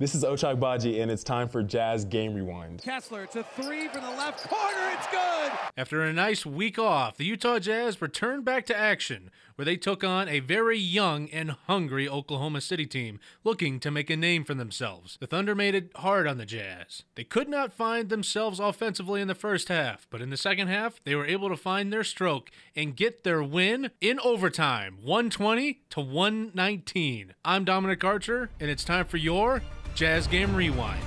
This is Ochai Baji, and it's time for Jazz Game Rewind. Kessler, it's a three from the left corner. It's good. After a nice week off, the Utah Jazz returned back to action, where they took on a very young and hungry Oklahoma City team looking to make a name for themselves. The Thunder made it hard on the Jazz. They could not find themselves offensively in the first half, but in the second half, they were able to find their stroke and get their win in overtime 120 to 119. I'm Dominic Archer, and it's time for your Jazz Game Rewind.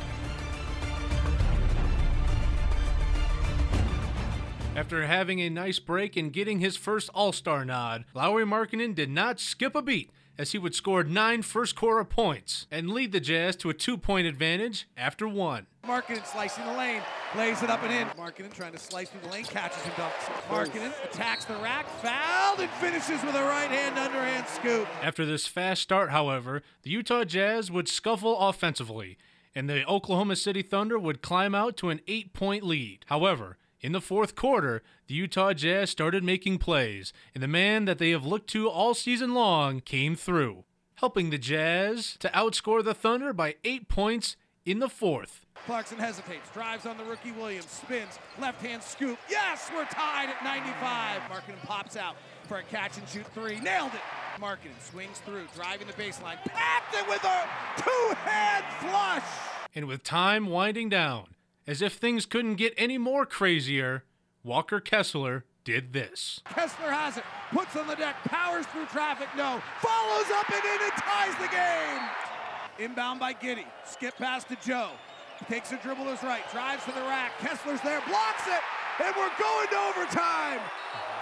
After having a nice break and getting his first All Star nod, Lauri Markkanen did not skip a beat as he would score nine first quarter points and lead the Jazz to a two point advantage after one. Markkanen slicing the lane, lays it up and in. Markkanen trying to slice through the lane, catches and dunks. Markkanen attacks the rack, fouled, and finishes with a right hand underhand scoop. After this fast start, however, the Utah Jazz would scuffle offensively, and the Oklahoma City Thunder would climb out to an eight point lead. However, in the fourth quarter, the Utah Jazz started making plays, and the man that they have looked to all season long came through, helping the Jazz to outscore the Thunder by eight points in the fourth. Clarkson hesitates, drives on the rookie Williams, spins, left hand scoop. Yes, we're tied at 95. Markkanen pops out for a catch and shoot three. Nailed it. Markkanen swings through, driving the baseline, packed it with a two hand flush. And with time winding down, as if things couldn't get any more crazier, Walker Kessler did this. Kessler has it, puts on the deck, powers through traffic, no, follows up and in and ties the game. Inbound by Giddey, skip pass to Joe, takes a dribble to his right, drives to the rack, Kessler's there, blocks it, and we're going to overtime.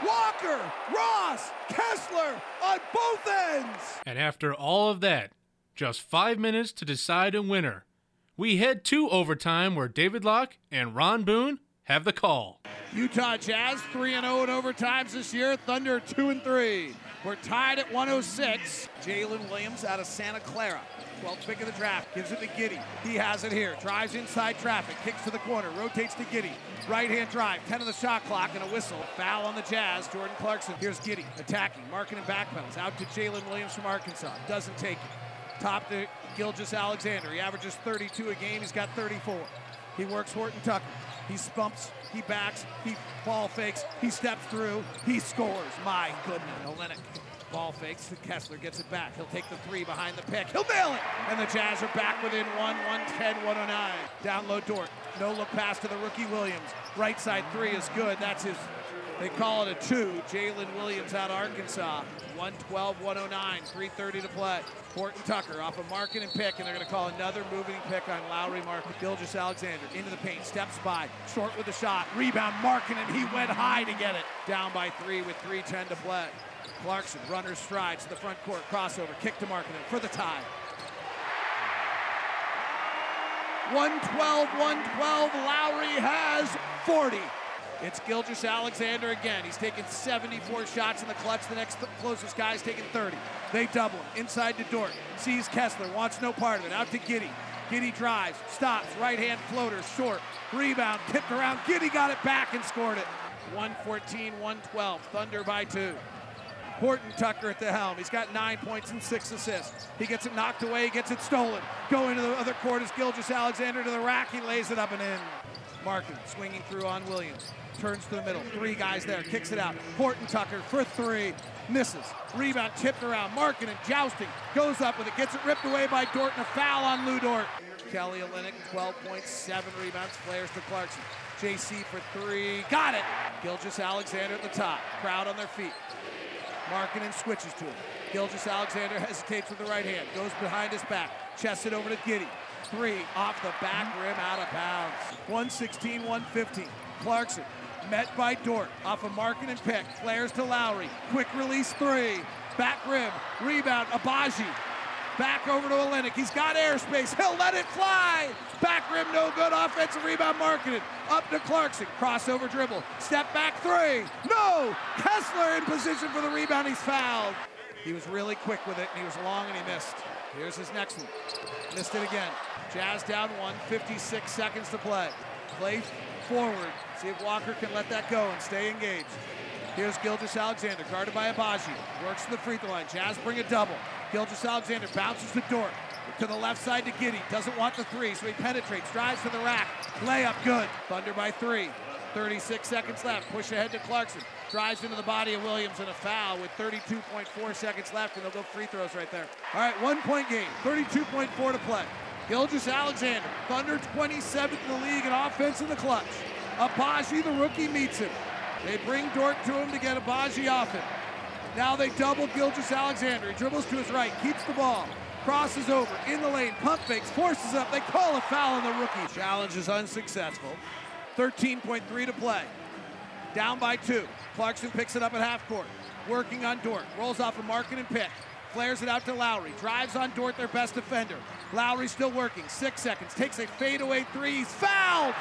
Walker, Ross, Kessler on both ends. And after all of that, just five minutes to decide a winner. We head to overtime where David Locke and Ron Boone have the call. Utah Jazz 3 0 in overtimes this year. Thunder 2 and 3. We're tied at 106. Jalen Williams out of Santa Clara. 12th pick of the draft. Gives it to Giddey. He has it here. Drives inside traffic. Kicks to the corner. Rotates to Giddey. Right hand drive. 10 of the shot clock and a whistle. Foul on the Jazz. Jordan Clarkson. Here's Giddey. attacking. Markkanen backpedals. Out to Jaylin Williams from Arkansas. Doesn't take it. Top to Gilgeous Alexander. He averages 32 a game. He's got 34. He works Horton Tucker. He spumps, he backs, he ball fakes, he steps through, he scores. My goodness. Olynyk ball fakes. Kessler gets it back. He'll take the three behind the pick. He'll nail it. And the Jazz are back within one, 110, 109. Down low Dort. No look pass to the rookie Williams. Right side three is good. That's his they call it a two. Jaylin Williams out of Arkansas. 112, 109, 330 to play. Horton Tucker off a Markkanen and pick, and they're going to call another moving pick on Lauri Markkanen. Gilgeous Alexander into the paint, steps by, short with the shot, rebound Markkanen, and he went high to get it. Down by three with 310 to play. Clarkson, runner strides to the front court, crossover, kick to Markkanen for the tie. 112, 112, Lauri has 40. It's Gilgeous Alexander again. He's taken 74 shots in the clutch. The next th- closest guy is taking 30. They double him. Inside to Dort. Sees Kessler. Wants no part of it. Out to Giddey. Giddey drives. Stops. Right hand floater. Short. Rebound. Tipped around. Giddey got it back and scored it. 114, 112. Thunder by two. Horton Tucker at the helm. He's got nine points and six assists. He gets it knocked away, He gets it stolen. Going to the other court is Gilgeous Alexander to the rack. He lays it up and in. Markkanen swinging through on Williams. Turns to the middle. Three guys there. Kicks it out. Horton Tucker for three. Misses. Rebound tipped around. Markkanen jousting. Goes up with it. Gets it ripped away by Dort and a foul on Lu Dort. Kelly Olynyk, 12.7 rebounds. Flares to Clarkson. JC for three. Got it. Gilgeous Alexander at the top. Crowd on their feet. Markkanen switches to him. Gilgeous Alexander hesitates with the right hand. Goes behind his back. Chests it over to Giddey. Three off the back rim out of bounds. 116, 115. Clarkson met by Dort off a of pick. Flares to Lauri. Quick release three. Back rim. Rebound. Agbaji. Back over to Olynyk. He's got airspace. He'll let it fly. Back rim, no good. Offensive rebound, Markkanen. Up to Clarkson. Crossover dribble. Step back three. No! Kessler in position for the rebound. He's fouled. He was really quick with it, and he was long, and he missed. Here's his next one. Missed it again. Jazz down one, 56 seconds to play. Play forward. See if Walker can let that go and stay engaged. Here's Gilgeous-Alexander, guarded by Agbaji. Works to the free throw line. Jazz bring a double. Gilgeous-Alexander bounces to Dort. To the left side to Giddey. Doesn't want the three, so he penetrates. Drives to the rack. Layup good. Thunder by three. 36 seconds left. Push ahead to Clarkson. Drives into the body of Williams and a foul with 32.4 seconds left, and they'll go free throws right there. All right, one point game. 32.4 to play. Gilgeous Alexander, Thunder 27th in the league in offense in the clutch. Agbaji, the rookie, meets him. They bring Dort to him to get Agbaji off him. Now they double Gilgeous Alexander. He dribbles to his right, keeps the ball, crosses over, in the lane, pump fakes, forces up. They call a foul on the rookie. Challenge is unsuccessful. 13.3 to play. Down by two. Clarkson picks it up at half court. Working on Dort. Rolls off a Markkanen pick. Flares it out to Lauri. Drives on Dort, their best defender. Lauri still working. Six seconds. Takes a fadeaway three. He's fouled.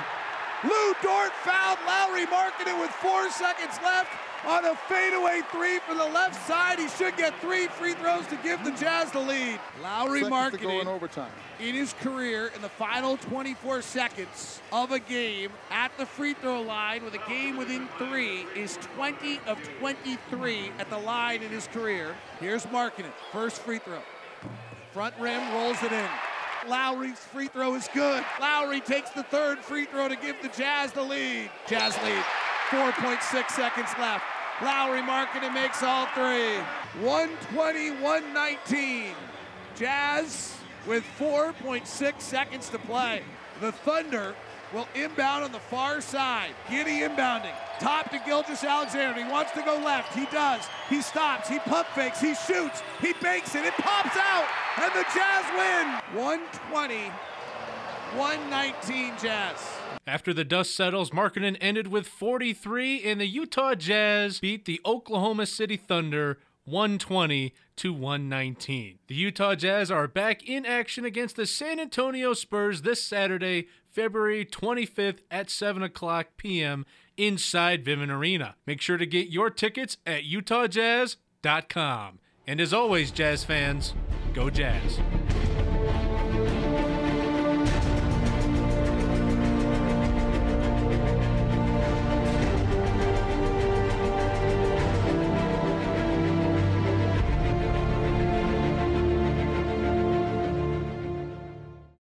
Lu Dort fouled Lauri Markkanen with four seconds left on a fadeaway three from the left side. He should get three free throws to give the Jazz the lead. Lauri Markkanen in overtime. In his career, in the final 24 seconds of a game at the free throw line with a game within three, is 20 of 23 at the line in his career. Here's Markkanen, first free throw. Front rim, rolls it in. Lauri's free throw is good. Lauri takes the third free throw to give the Jazz the lead. Jazz lead. 4.6 seconds left. Lauri Markkanen makes all three. 120, 119. Jazz with 4.6 seconds to play. The Thunder will inbound on the far side. Giddey inbounding. Top to Gilgeous Alexander. He wants to go left. He does. He stops. He pump fakes. He shoots. He bakes it. It pops out. And the Jazz win. 120, 119 Jazz. After the dust settles, Markkanen ended with 43, and the Utah Jazz beat the Oklahoma City Thunder 120 to 119. The Utah Jazz are back in action against the San Antonio Spurs this Saturday, February 25th at 7 o'clock p.m. inside Vivint Arena. Make sure to get your tickets at utahjazz.com. And as always, Jazz fans, go Jazz.